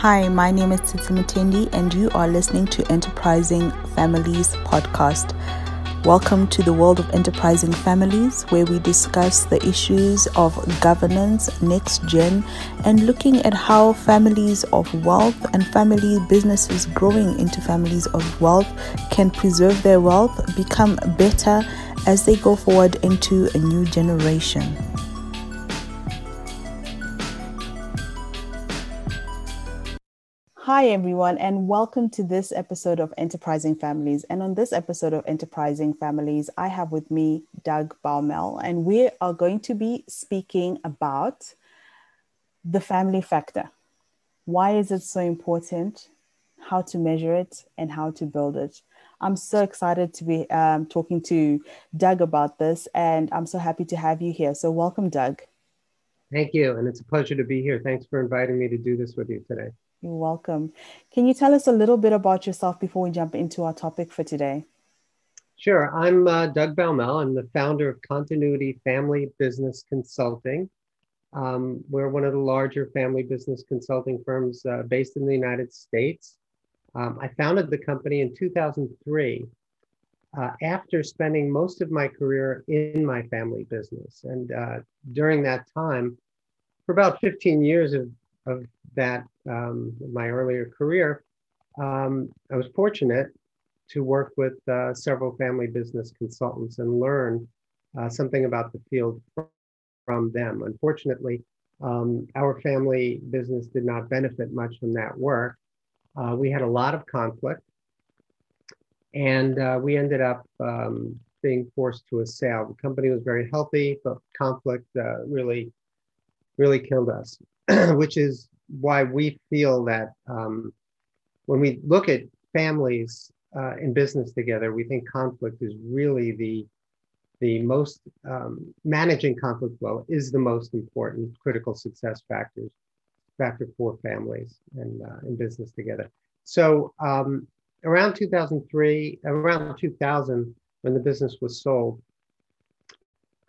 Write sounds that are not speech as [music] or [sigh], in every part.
Hi, my name is Titi Mutendi, and you are listening to Enterprising Families podcast. Welcome to the world of enterprising families, where we discuss the issues of governance, next gen, and looking at how families of wealth and family businesses growing into families of wealth can preserve their wealth, become better as they go forward into a new generation. Hi, everyone, and welcome to this episode of Enterprising Families. And on this episode of Enterprising Families, I have with me Doug Baumoel, and we are going to be speaking about the family factor. Why is it so important? How to measure it and how to build it. I'm so excited to be um, talking to Doug about this, and I'm so happy to have you here. So, welcome, Doug. Thank you. And it's a pleasure to be here. Thanks for inviting me to do this with you today. You're welcome. Can you tell us a little bit about yourself before we jump into our topic for today? Sure. I'm uh, Doug Baumoel. I'm the founder of Continuity Family Business Consulting. Um, we're one of the larger family business consulting firms uh, based in the United States. Um, I founded the company in 2003 uh, after spending most of my career in my family business. And uh, during that time, for about 15 years of, of that, um, my earlier career, um, I was fortunate to work with uh, several family business consultants and learn uh, something about the field from them. Unfortunately, um, our family business did not benefit much from that work. Uh, we had a lot of conflict, and uh, we ended up um, being forced to a sale. The company was very healthy, but conflict uh, really, really killed us, [clears throat] which is why we feel that um, when we look at families uh, in business together, we think conflict is really the the most um, managing conflict flow is the most important critical success factors factor for families and uh, in business together. So um, around 2003, around 2000, when the business was sold,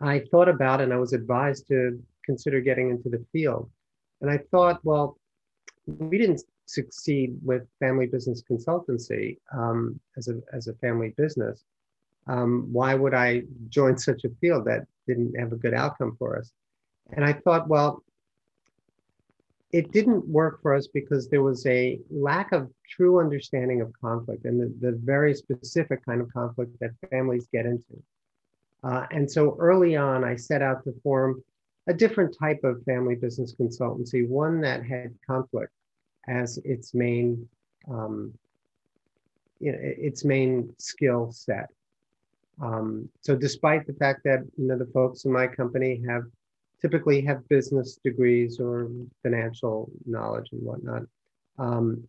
I thought about and I was advised to consider getting into the field. And I thought, well, we didn't succeed with family business consultancy um, as, a, as a family business. Um, why would I join [laughs] such a field that didn't have a good outcome for us? And I thought, well, it didn't work for us because there was a lack of true understanding of conflict and the, the very specific kind of conflict that families get into. Uh, and so early on, I set out to form a different type of family business consultancy, one that had conflict as its main um, you know, its main skill set. Um, so despite the fact that you know the folks in my company have typically have business degrees or financial knowledge and whatnot. Um,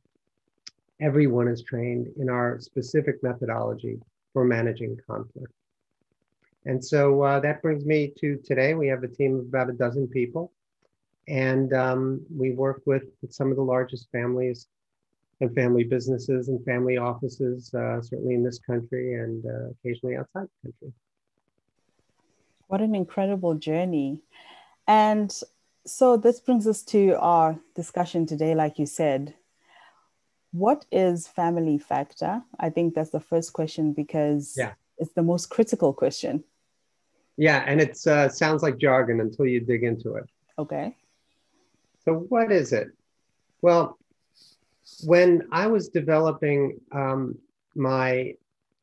everyone is trained in our specific methodology for managing conflict. And so uh, that brings me to today. We have a team of about a dozen people, and um, we work with some of the largest families and family businesses and family offices, uh, certainly in this country and uh, occasionally outside the country. What an incredible journey. And so this brings us to our discussion today, like you said. What is family factor? I think that's the first question because yeah. it's the most critical question. Yeah, and it uh, sounds like jargon until you dig into it. Okay. So, what is it? Well, when I was developing um, my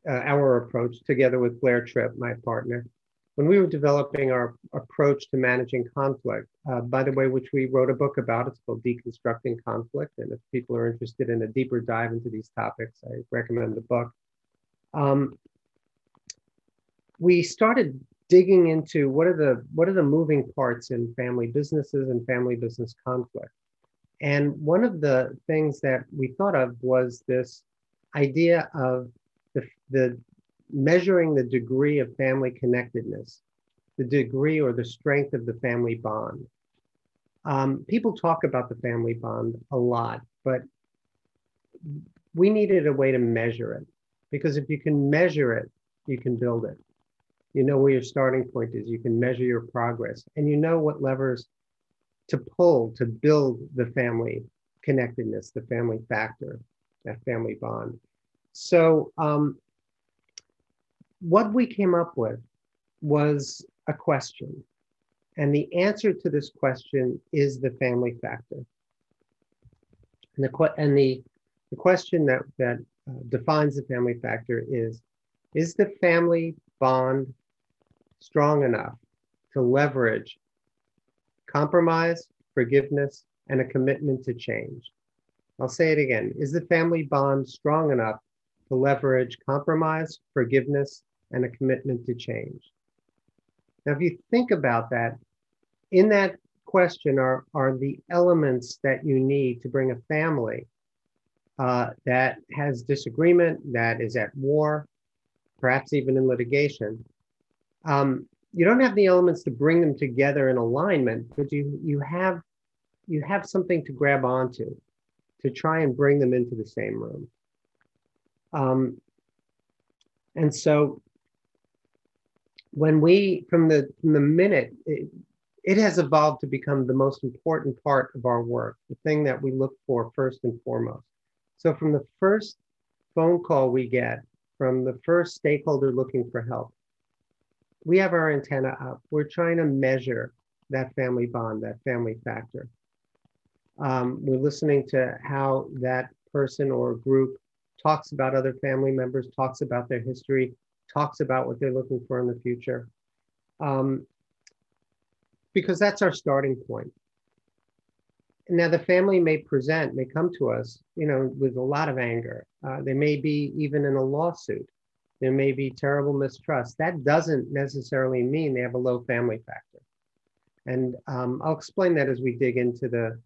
uh, our approach together with Blair Trippe, my partner, when we were developing our approach to managing conflict, uh, by the way, which we wrote a book about, it's called Deconstructing Conflict. And if people are interested in a deeper dive into these topics, I recommend the book. Um, we started digging into what are the what are the moving parts in family businesses and family business conflict. And one of the things that we thought of was this idea of the, the measuring the degree of family connectedness, the degree or the strength of the family bond. Um, people talk about the family bond a lot, but we needed a way to measure it because if you can measure it, you can build it. You know where your starting point is, you can measure your progress, and you know what levers to pull to build the family connectedness, the family factor, that family bond. So, um, what we came up with was a question. And the answer to this question is the family factor. And the, and the, the question that, that uh, defines the family factor is Is the family bond strong enough to leverage compromise, forgiveness, and a commitment to change? I'll say it again. Is the family bond strong enough to leverage compromise, forgiveness, and a commitment to change? Now, if you think about that, in that question are, are the elements that you need to bring a family uh, that has disagreement, that is at war, perhaps even in litigation. Um, you don't have the elements to bring them together in alignment, but you you have you have something to grab onto to try and bring them into the same room. Um, and so when we from the from the minute it, it has evolved to become the most important part of our work, the thing that we look for first and foremost. So from the first phone call we get from the first stakeholder looking for help, we have our antenna up. We're trying to measure that family bond, that family factor. Um, we're listening to how that person or group talks about other family members, talks about their history, talks about what they're looking for in the future. Um, because that's our starting point. Now, the family may present, may come to us, you know, with a lot of anger. Uh, they may be even in a lawsuit. There may be terrible mistrust. That doesn't necessarily mean they have a low family factor. And um, I'll explain that as we dig into the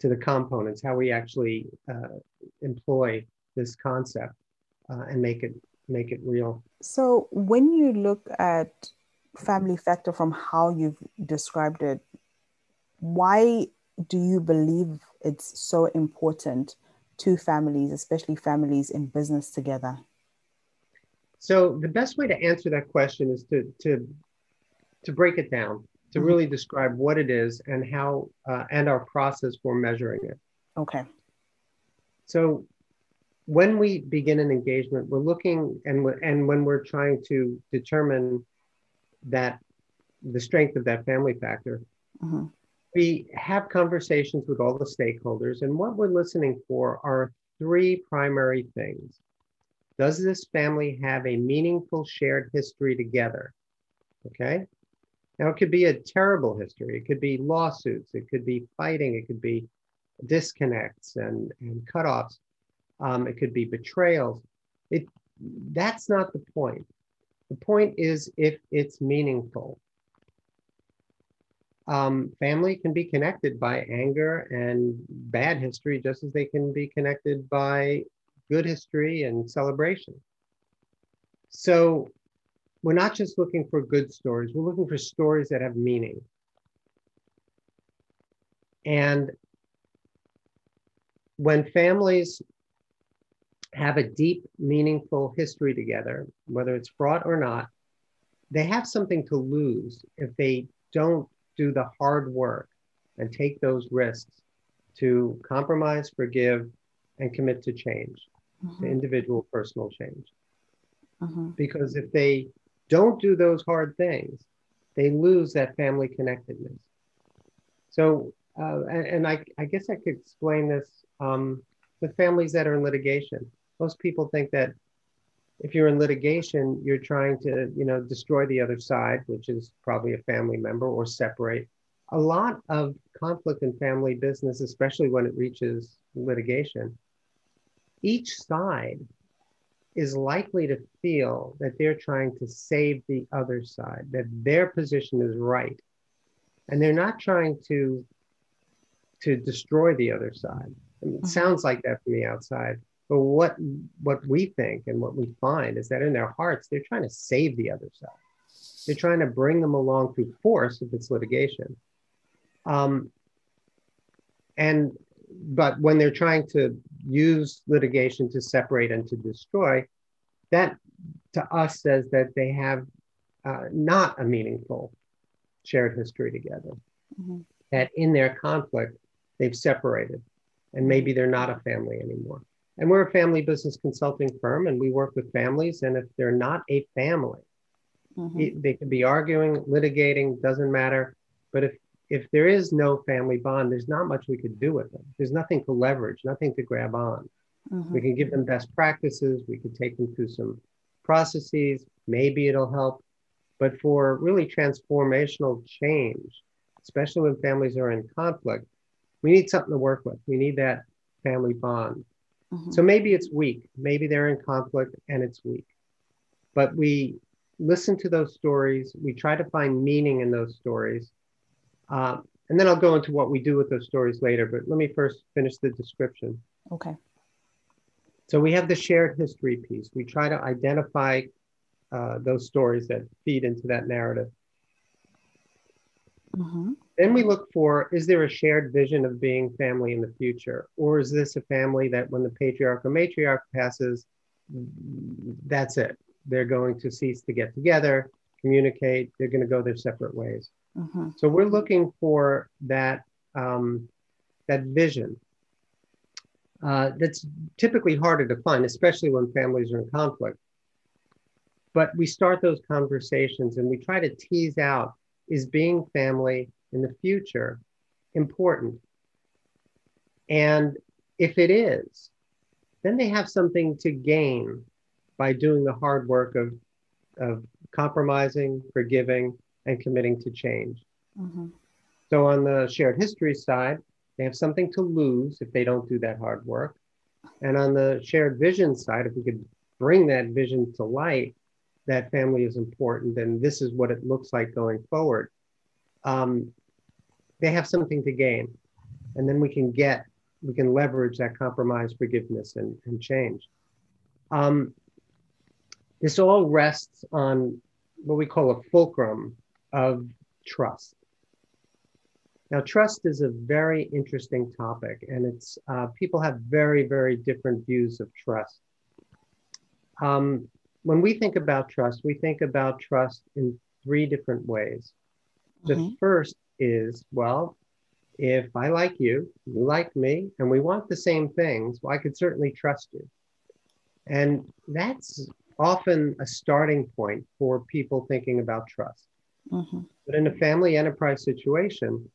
to the components, how we actually uh, employ this concept uh, and make it make it real. So when you look at family factor from how you've described it, why do you believe it's so important to families, especially families in business together? So the best way to answer that question is to to to break it down, to mm-hmm. really describe what it is and how uh, and our process for measuring it. Okay. So when we begin an engagement, we're looking and and when we're trying to determine that the strength of that family factor, mm-hmm. we have conversations with all the stakeholders, and what we're listening for are three primary things. Does this family have a meaningful shared history together? Okay. Now, it could be a terrible history. It could be lawsuits. It could be fighting. It could be disconnects and, and cutoffs. Um, it could be betrayals. It, that's not the point. The point is if it's meaningful. Um, family can be connected by anger and bad history, just as they can be connected by good history and celebration. So we're not just looking for good stories, we're looking for stories that have meaning. And when families have a deep, meaningful history together, whether it's fraught or not, they have something to lose if they don't do the hard work and take those risks to compromise, forgive, and commit to change, mm-hmm. to individual personal change. Mm-hmm. Because if they don't do those hard things, they lose that family connectedness. So, uh, and, and I, I, guess I could explain this um, with families that are in litigation most people think that if you're in litigation, you're trying to, you know, destroy the other side, which is probably a family member, or separate. A lot of conflict in family business, especially when it reaches litigation, each side is likely to feel that they're trying to save the other side, that their position is right. And they're not trying to, to destroy the other side. I mean, it mm-hmm. sounds like that from the outside. But what what we think and what we find is that in their hearts, they're trying to save the other side. They're trying to bring them along through force if it's litigation. Um, and but when they're trying to use litigation to separate and to destroy, that to us says that they have uh, not a meaningful shared history together. Mm-hmm. That in their conflict, they've separated and maybe they're not a family anymore. And we're a family business consulting firm and we work with families. And if they're not a family, mm-hmm. they could be arguing, litigating, doesn't matter. But if if there is no family bond, there's not much we could do with them. There's nothing to leverage, nothing to grab on. Mm-hmm. We can give them best practices. We could take them through some processes. Maybe it'll help. But for really transformational change, especially when families are in conflict, we need something to work with. We need that family bond. Mm-hmm. So maybe it's weak. Maybe they're in conflict and it's weak. But we listen to those stories. We try to find meaning in those stories. Um, and then I'll go into what we do with those stories later. But let me first finish the description. Okay. So we have the shared history piece. We try to identify uh, those stories that feed into that narrative. Mm-hmm. Then we look for is there a shared vision of being family in the future? Or is this a family that when the patriarch or matriarch passes, that's it? They're going to cease to get together, communicate, they're going to go their separate ways. Mm-hmm. So we're looking for that, um, that vision. Uh, that's typically harder to find, especially when families are in conflict. But we start those conversations and we try to tease out is being family in the future important? And if it is, then they have something to gain by doing the hard work of, of compromising, forgiving, and committing to change. Mm-hmm. So, on the shared history side, they have something to lose if they don't do that hard work. And on the shared vision side, if we could bring that vision to light, that family is important, and this is what it looks like going forward. Um, they have something to gain, and then we can get, we can leverage that compromise, forgiveness, and, and change. Um, this all rests on what we call a fulcrum of trust. Now, trust is a very interesting topic, and it's uh, people have very, very different views of trust. Um, when we think about trust, we think about trust in three different ways. The mm-hmm. first is well, if I like you, you like me, and we want the same things, well, I could certainly trust you. And that's often a starting point for people thinking about trust. Mm-hmm. But in a family enterprise situation,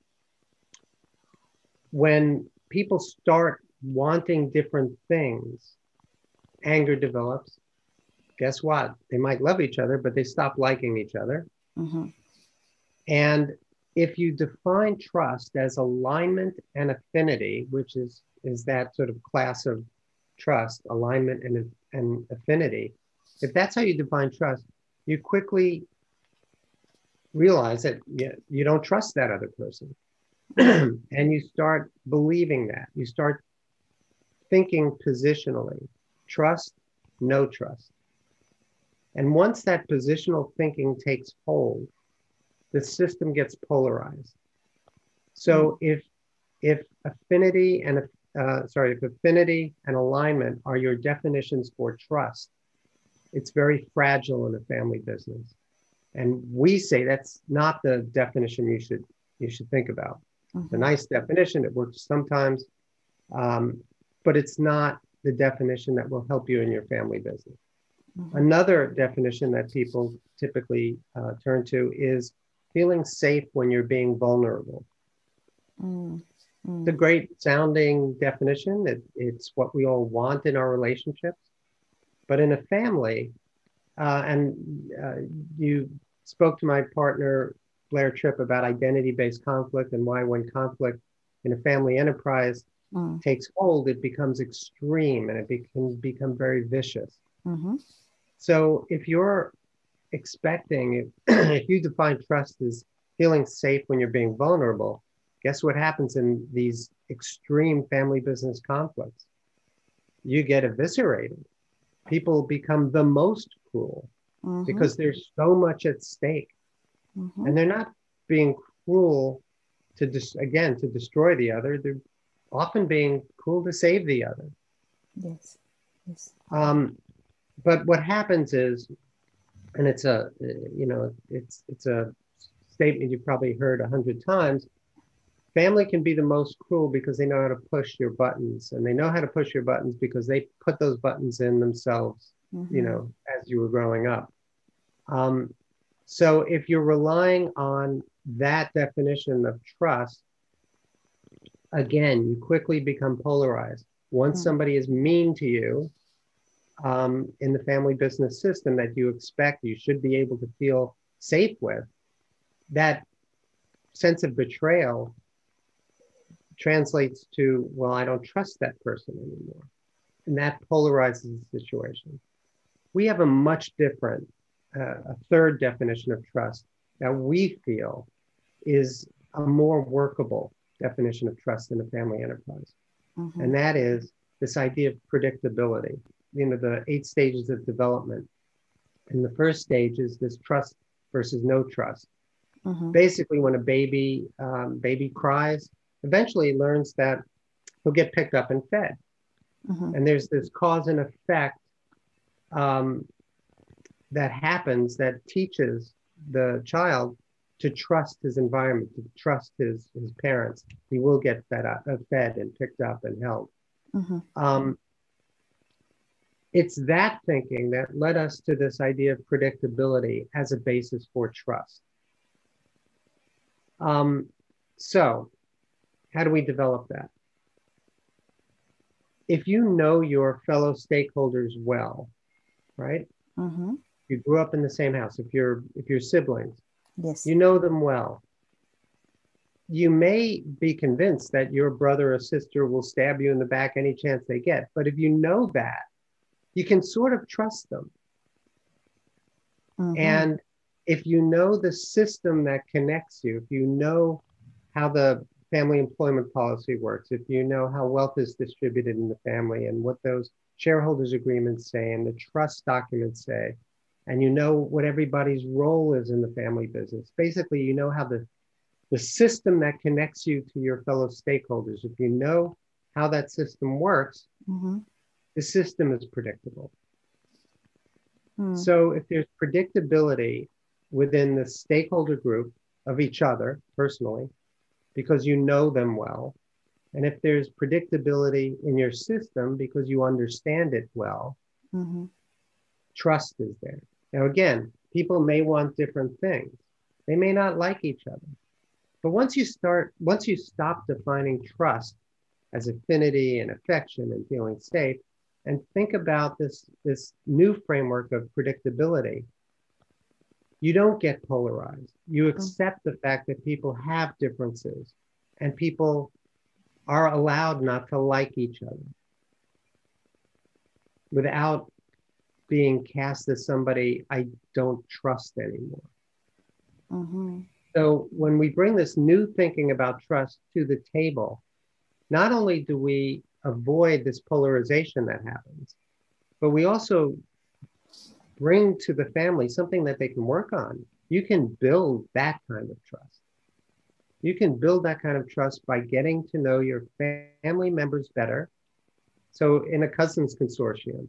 when people start wanting different things, anger develops, guess what? They might love each other, but they stop liking each other. Mm-hmm. And if you define trust as alignment and affinity, which is, is that sort of class of trust, alignment and, and affinity, if that's how you define trust, you quickly realize that you, you don't trust that other person. [clears throat] and you start believing that. You start thinking positionally trust, no trust. And once that positional thinking takes hold, the system gets polarized. So mm. if if affinity and uh, sorry, if affinity and alignment are your definitions for trust, it's very fragile in a family business. And we say that's not the definition you should you should think about. Mm-hmm. It's a nice definition. It works sometimes, um, but it's not the definition that will help you in your family business. Mm-hmm. Another definition that people typically uh, turn to is feeling safe when you're being vulnerable. Mm. Mm. It's a great sounding definition. It, it's what we all want in our relationships. But in a family, uh, and uh, you spoke to my partner, Blair Trippe, about identity based conflict and why, when conflict in a family enterprise mm. takes hold, it becomes extreme and it be- can become very vicious. Mm-hmm. So if you're expecting, if, [clears throat] if you define trust as feeling safe when you're being vulnerable, guess what happens in these extreme family business conflicts? You get eviscerated. People become the most cruel mm-hmm. because there's so much at stake. Mm-hmm. And they're not being cruel to dis- again to destroy the other. They're often being cruel to save the other. Yes. Yes. Um, but what happens is, and it's a, you know, it's it's a statement you've probably heard a hundred times. family can be the most cruel because they know how to push your buttons and they know how to push your buttons because they put those buttons in themselves mm-hmm. you know as you were growing up um, so if you're relying on that definition of trust again you quickly become polarized once mm-hmm. somebody is mean to you um, in the family business system that you expect you should be able to feel safe with that sense of betrayal translates to, well, I don't trust that person anymore. And that polarizes the situation. We have a much different, a third definition of trust that we feel is a more workable definition of trust in a family enterprise. Mm-hmm. And that is this idea of predictability, you know, the eight stages of development. And the first stage is this trust versus no trust. Mm-hmm. Basically, when a baby um, baby cries, eventually learns that he'll get picked up and fed. Mm-hmm. And there's this cause and effect um, that happens that teaches the child to trust his environment, to trust his, his parents. He will get fed, up, uh, fed and picked up and held. Mm-hmm. Um, it's that thinking that led us to this idea of predictability as a basis for trust. Um, so, how do we develop that? If you know your fellow stakeholders well, right? Mm-hmm. You grew up in the same house. If you're if you're siblings, yes, you know them well. You may be convinced that your brother or sister will stab you in the back any chance they get. But if you know that, you can sort of trust them. Mm-hmm. And if you know the system that connects you, if you know how the family employment policy works, if you know how wealth is distributed in the family and what those shareholders agreements say and the trust documents say, and you know what everybody's role is in the family business. Basically, you know how the, the system that connects you to your fellow stakeholders, if you know how that system works, mm-hmm. the system is predictable. Mm. So if there's predictability within the stakeholder group of each other personally, because you know them well. And if there's predictability in your system because you understand it well, mm-hmm. trust is there. Now, again, people may want different things. They may not like each other. But once you start, once you stop defining trust as affinity and affection and feeling safe, and think about this, this new framework of predictability, you don't get polarized. You mm. accept the fact that people have differences and people are allowed not to like each other without being cast as somebody I don't trust anymore. Mm-hmm. So when we bring this new thinking about trust to the table, not only do we avoid this polarization that happens, but we also bring to the family something that they can work on. You can build that kind of trust. You can build that kind of trust by getting to know your family members better. So, in a cousins consortium,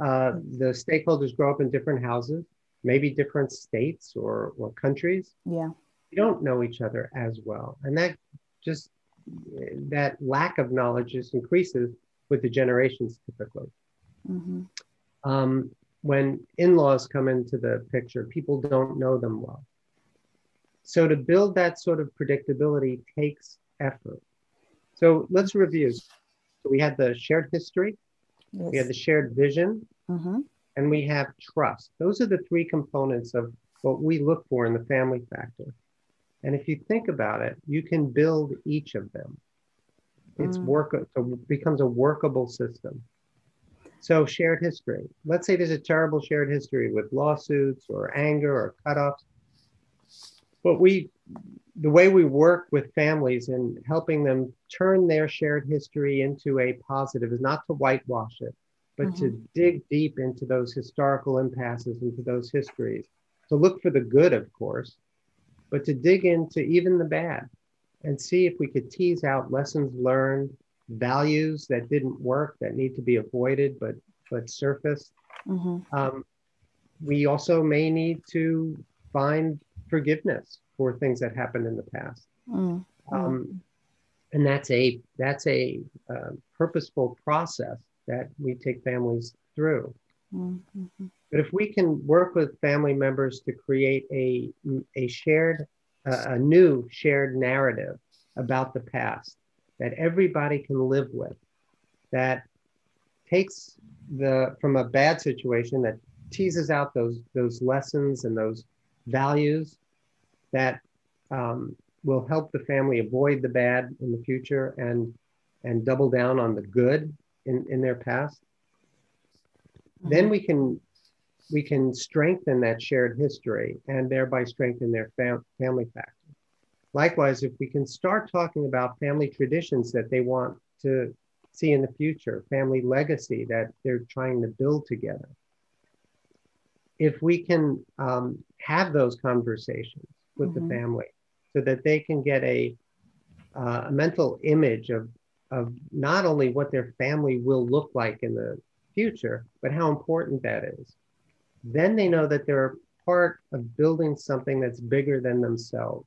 uh, the stakeholders grow up in different houses, maybe different states or, or countries. Yeah. You don't know each other as well. And that just, that lack of knowledge just increases with the generations typically. Mm-hmm. Um, when in-laws come into the picture, people don't know them well. So to build that sort of predictability takes effort. So let's review. So we had the shared history, yes. we have the shared vision, mm-hmm. and we have trust. Those are the three components of what we look for in the family factor. And if you think about it, you can build each of them. It's mm. work, it becomes a workable system. So shared history. Let's say there's a terrible shared history with lawsuits or anger or cutoffs. But we, the way we work with families and helping them turn their shared history into a positive is not to whitewash it, but mm-hmm. to dig deep into those historical impasses, into those histories, to look for the good, of course, but to dig into even the bad and see if we could tease out lessons learned, values that didn't work that need to be avoided but but surfaced. Mm-hmm. Um, we also may need to find forgiveness for things that happened in the past. Mm. Um, and that's a that's a uh, purposeful process that we take families through. Mm-hmm. But if we can work with family members to create a a shared uh, a new shared narrative about the past that everybody can live with, that takes the from a bad situation that teases out those those lessons and those values that um, will help the family avoid the bad in the future and and double down on the good in, in their past mm-hmm. then we can we can strengthen that shared history and thereby strengthen their fam- family factor likewise if we can start talking about family traditions that they want to see in the future family legacy that they're trying to build together if we can um, have those conversations with mm-hmm. the family so that they can get a, uh, a mental image of, of not only what their family will look like in the future, but how important that is. Then they know that they're part of building something that's bigger than themselves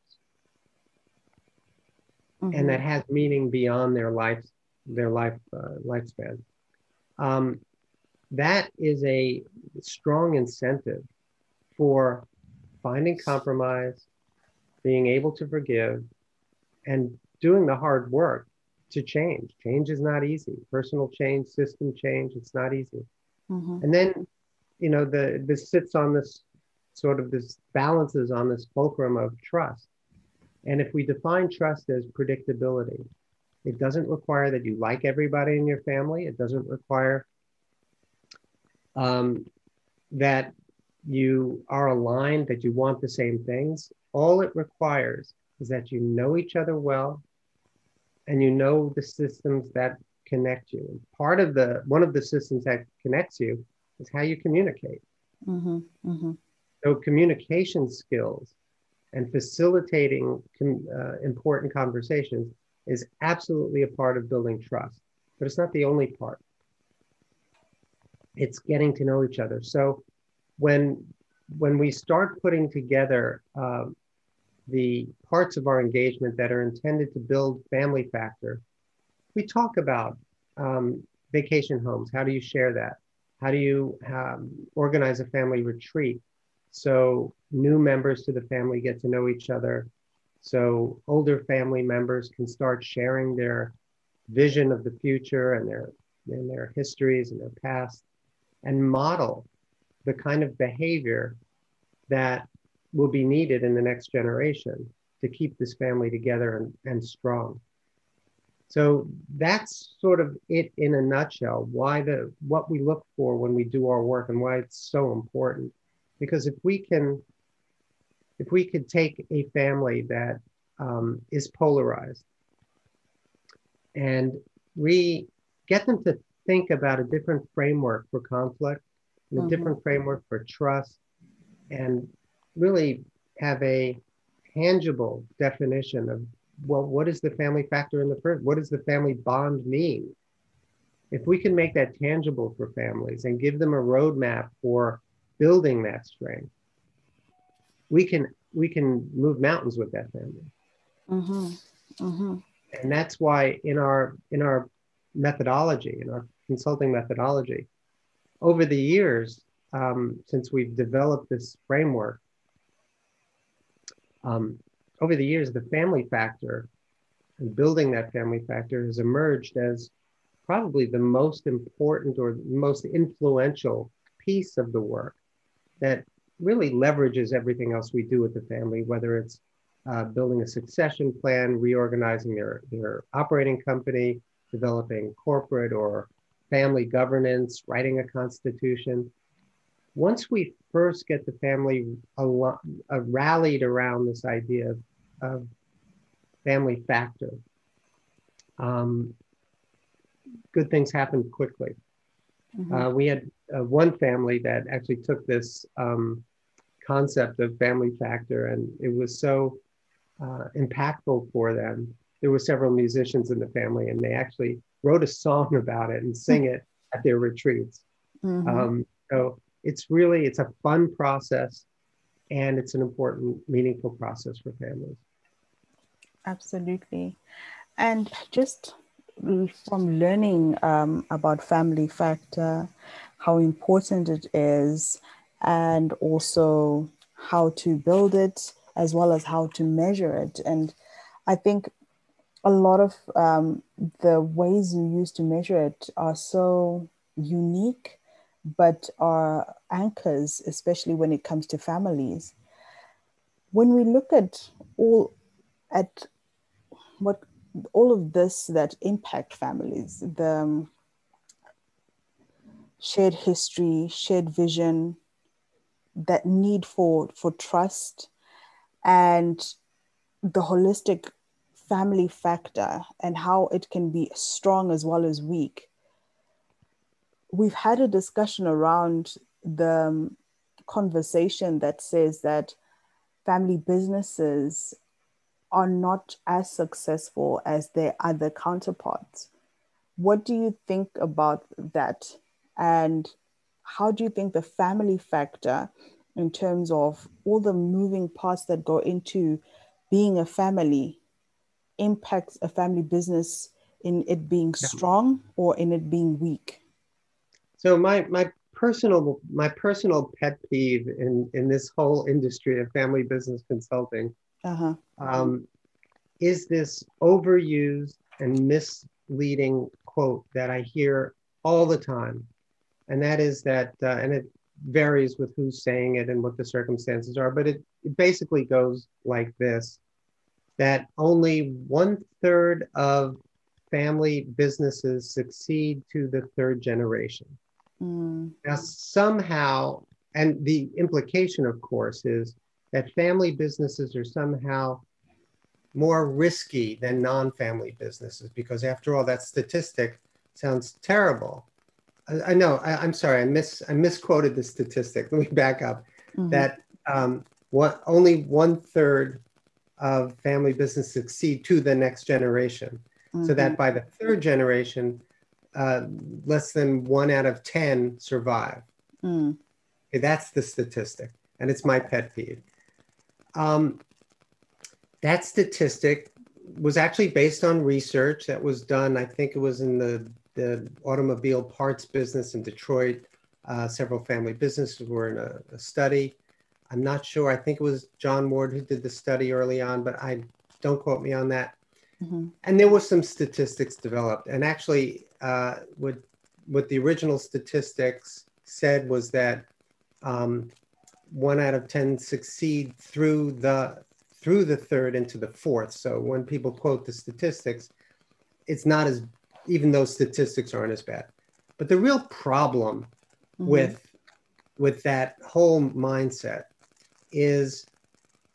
mm-hmm. and that mm-hmm. has meaning beyond their life, their life uh, lifespan. Um, that is a strong incentive for finding compromise, being able to forgive, and doing the hard work to change. Change is not easy. Personal change, system change, it's not easy. Mm-hmm. And then, you know, the this sits on this sort of this balances on this fulcrum of trust. And if we define trust as predictability, it doesn't require that you like everybody in your family. It doesn't require um, that you are aligned, that you want the same things. All it requires is that you know each other well and you know the systems that connect you. Part of the one of the systems that connects you is how you communicate. Mm-hmm, mm-hmm. So communication skills and facilitating com- uh, important conversations is absolutely a part of building trust, but it's not the only part it's getting to know each other. So when when we start putting together uh, the parts of our engagement that are intended to build family factor, we talk about um, vacation homes. How do you share that? How do you um, organize a family retreat so new members to the family get to know each other? So older family members can start sharing their vision of the future and their and their histories and their past and model the kind of behavior that will be needed in the next generation to keep this family together and, and strong. So that's sort of it in a nutshell. Why the what we look for when we do our work and why it's so important. Because if we can, if we could take a family that um, is polarized and we get them to think about a different framework for conflict a mm-hmm. different framework for trust and really have a tangible definition of well what is the family factor in the first what does the family bond mean if we can make that tangible for families and give them a roadmap for building that strength we can we can move mountains with that family mm-hmm. Mm-hmm. and that's why in our in our methodology in our consulting methodology. Over the years, um, since we've developed this framework, um, over the years, the family factor and building that family factor has emerged as probably the most important or most influential piece of the work that really leverages everything else we do with the family, whether it's uh, building a succession plan, reorganizing their, their operating company, developing corporate or family governance, writing a constitution. Once we first get the family al- uh, rallied around this idea of, of family factor, um, good things happen quickly. Mm-hmm. Uh, we had uh, one family that actually took this um, concept of family factor, and it was so uh, impactful for them. There were several musicians in the family, and they actually wrote a song about it and sing it at their retreats. Mm-hmm. Um, so it's really it's a fun process, and it's an important, meaningful process for families. Absolutely. And just from learning um, about family factor, how important it is, and also how to build it, as well as how to measure it. And I think a lot of um, the ways you use to measure it are so unique, but are anchors, especially when it comes to families. When we look at all at what all of this that impact families, the um, shared history, shared vision, that need for for trust, and the holistic family factor and how it can be strong as well as weak. We've had a discussion around the um, conversation that says that family businesses are not as successful as their other counterparts. What do you think about that? And how do you think the family factor, in terms of all the moving parts that go into being a family, impacts a family business in it being yeah. strong or in it being weak? So my my personal my personal pet peeve in in this whole industry of family business consulting uh-huh. um, is this overused and misleading quote that I hear all the time, and that is that, uh, and it varies with who's saying it and what the circumstances are, but it, it basically goes like this: that only one third of family businesses succeed to the third generation. Mm. Now, somehow, and the implication, of course, is that family businesses are somehow more risky than non-family businesses because after all that statistic sounds terrible i, I know I, am sorry i miss i misquoted the statistic let me back up mm-hmm. that um, what only one third of family business succeed to the next generation mm-hmm. so that mm-hmm. by the third generation uh, less than one out of 10 survive mm. okay, that's the statistic and it's my pet peeve um, that statistic was actually based on research that was done. I think it was in the, the automobile parts business in Detroit. Uh, several family businesses were in a, a, study. I'm not sure. I think it was John Ward who did the study early on, but I don't quote me on that. Mm-hmm. And there were some statistics developed. And actually, uh, what what the original statistics said was that um, one out of ten succeed through the through the third into the fourth. So when people quote the statistics, it's not as, even those statistics aren't as bad. But the real problem mm-hmm. with, with that whole mindset is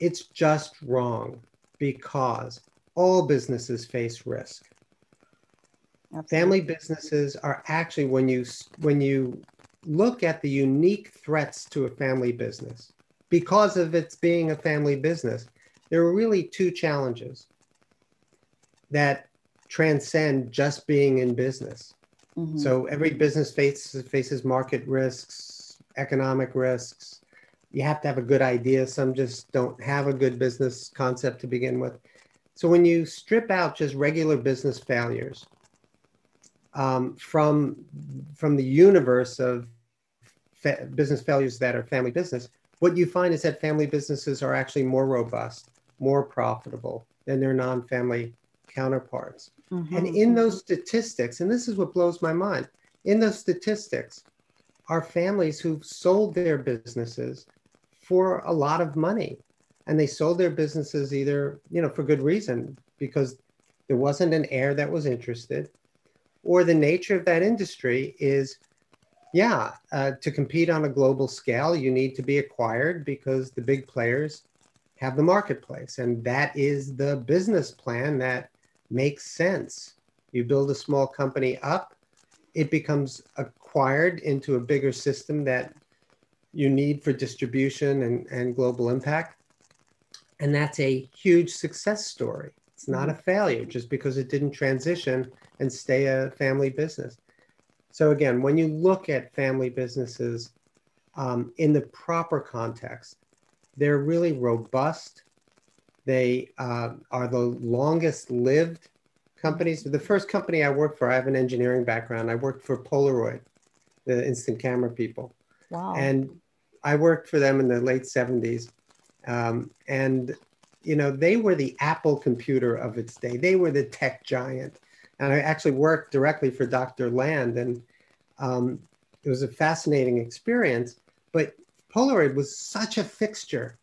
it's just wrong because all businesses face risk. Absolutely. Family businesses are actually when you when you look at the unique threats to a family business because of its being a family business, there are really two challenges that transcend just being in business. Mm-hmm. So every business faces faces market risks, economic risks. You have to have a good idea. Some just don't have a good business concept to begin with. So when you strip out just regular business failures um, from from the universe of fa- business failures that are family business, what you find is that family businesses are actually more robust more profitable than their non family counterparts. Mm-hmm. And in those statistics, and this is what blows my mind, in those statistics are families who've sold their businesses for a lot of money. And they sold their businesses either, you know, for good reason, because there wasn't an heir that was interested, or the nature of that industry is yeah, uh, to compete on a global scale, you need to be acquired because the big players have the marketplace. And that is the business plan that makes sense. You build a small company up, it becomes acquired into a bigger system that you need for distribution and, and global impact. And that's a huge success story. It's not a failure just because it didn't transition and stay a family business. So, again, when you look at family businesses um, in the proper context, they're really robust. They uh, are the longest lived companies. The first company I worked for, I have an engineering background. I worked for Polaroid, the instant camera people. Wow. And I worked for them in the late 70s. Um, and, you know, they were the Apple computer of its day. They were the tech giant. And I actually worked directly for Dr. Land. And um, it was a fascinating experience. But Polaroid was such a fixture.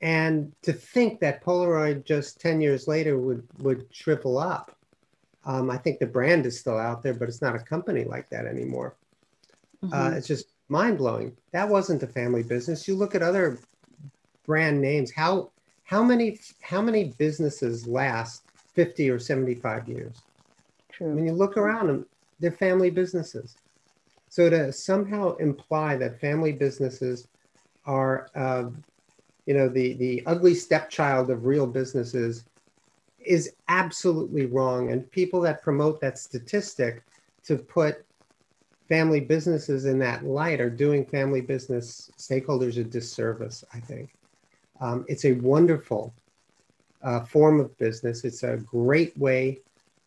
And to think that Polaroid just 10 years later would, would shrivel up. Um, I think the brand is still out there, but it's not a company like that anymore. Mm-hmm. Uh, it's just mind blowing. That wasn't a family business. You look at other brand names. How how many how many businesses last 50 or 75 years? True. When you look around them, they're family businesses. So to somehow imply that family businesses are, uh, you know, the the ugly stepchild of real businesses is absolutely wrong. And people that promote that statistic to put family businesses in that light are doing family business stakeholders a disservice, I think. Um, it's a wonderful uh, form of business. It's a great way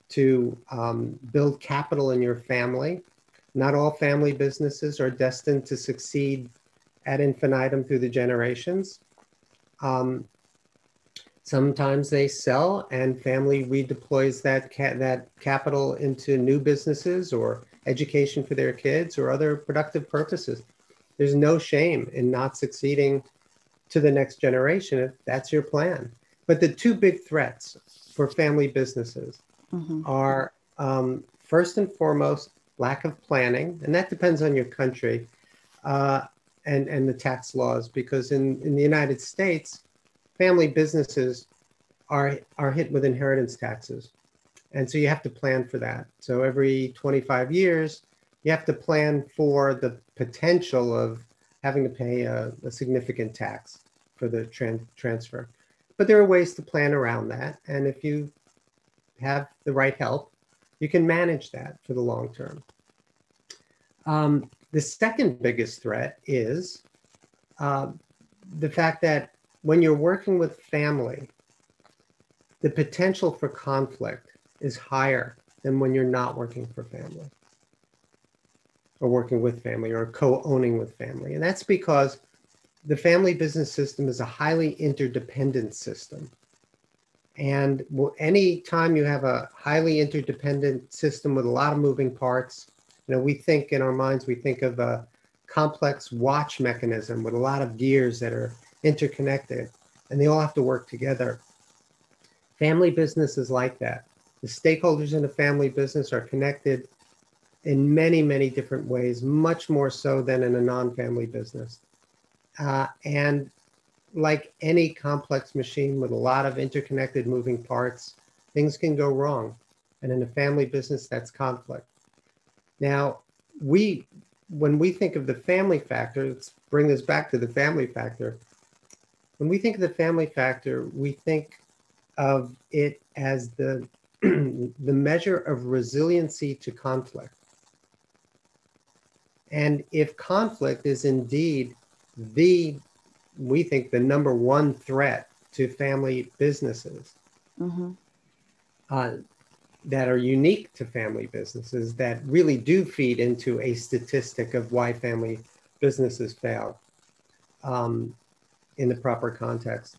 to um, build capital in your family not all family businesses are destined to succeed ad infinitum through the generations. Um, sometimes they sell and family redeploys that, ca- that capital into new businesses or education for their kids or other productive purposes. There's no shame in not succeeding to the next generation if that's your plan. But the two big threats for family businesses mm-hmm. are um, first and foremost lack of planning, and that depends on your country uh, and, and the tax laws, because in, in the United States, family businesses are, are hit with inheritance taxes. And so you have to plan for that. So every 25 years, you have to plan for the potential of having to pay a, a significant tax for the tran- transfer. But there are ways to plan around that. And if you have the right help, you can manage that for the long term. Um, the second biggest threat is uh, the fact that when you're working with family, the potential for conflict is higher than when you're not working for family or working with family or co-owning with family. And that's because the family business system is a highly interdependent system. And any time you have a highly interdependent system with a lot of moving parts, you know, we think in our minds, we think of a complex watch mechanism with a lot of gears that are interconnected and they all have to work together. Family business is like that. The stakeholders in a family business are connected in many, many different ways, much more so than in a non family business. Uh, and like any complex machine with a lot of interconnected moving parts, things can go wrong. And in a family business, that's conflict. Now, we, when we think of the family factor, let's bring this back to the family factor. When we think of the family factor, we think of it as the, [clears throat] the measure of resiliency to conflict. And if conflict is indeed the we think the number one threat to family businesses mm-hmm. uh, that are unique to family businesses that really do feed into a statistic of why family businesses fail um, in the proper context.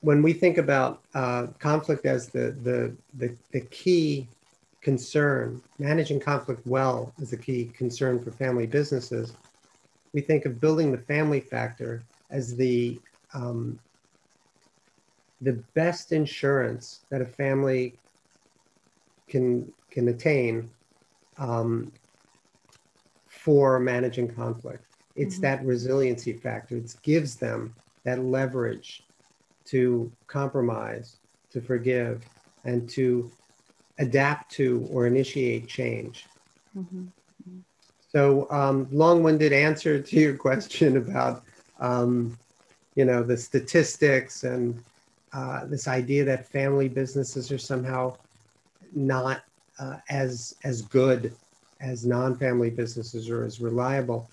When we think about uh, conflict as the, the, the, the key concern, managing conflict well is a key concern for family businesses we think of building the family factor as the um, the best insurance that a family can can attain um, for managing conflict. It's mm-hmm. that resiliency factor. It gives them that leverage to compromise, to forgive, and to adapt to or initiate change. Mm-hmm. So um, long-winded answer to your question about, um, you know, the statistics and uh, this idea that family businesses are somehow not uh, as as good as non-family businesses or as reliable.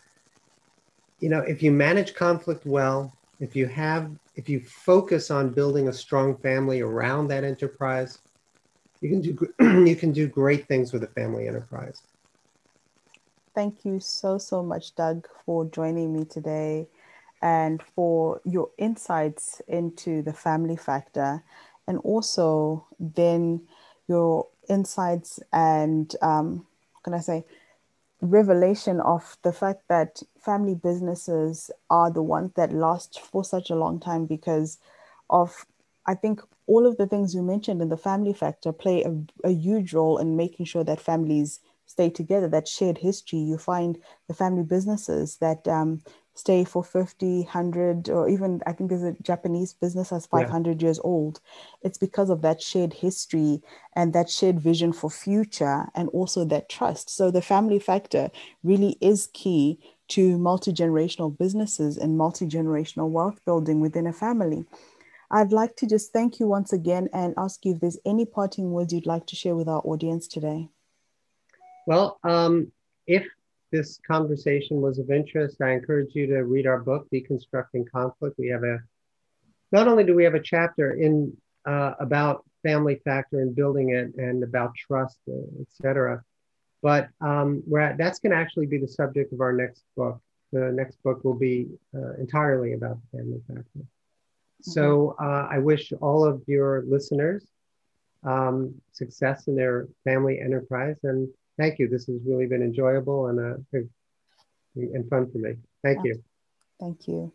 You know, if you manage conflict well, if you have, if you focus on building a strong family around that enterprise, you can do [clears throat] you can do great things with a family enterprise. Thank you so so much, Doug, for joining me today, and for your insights into the family factor, and also then your insights and um, can I say revelation of the fact that family businesses are the ones that last for such a long time because of I think all of the things you mentioned in the family factor play a, a huge role in making sure that families stay together, that shared history. You find the family businesses that um, stay for 50, 100, or even I think there's a Japanese business that's 500 yeah. years old. It's because of that shared history and that shared vision for future and also that trust. So the family factor really is key to multi generational businesses and multi generational wealth building within a family. I'd like to just thank you once again and ask you if there's any parting words you'd like to share with our audience today. Well, um, if this conversation was of interest, I encourage you to read our book, Deconstructing Conflict. We have a, not only do we have a chapter in uh, about family factor and building it and about trust, uh, et cetera, but um, at, that's going to actually be the subject of our next book. The next book will be uh, entirely about the family factor. So uh, I wish all of your listeners um, success in their family enterprise. And thank you. This has really been enjoyable and, uh, and fun for me. Thank you. Thank you.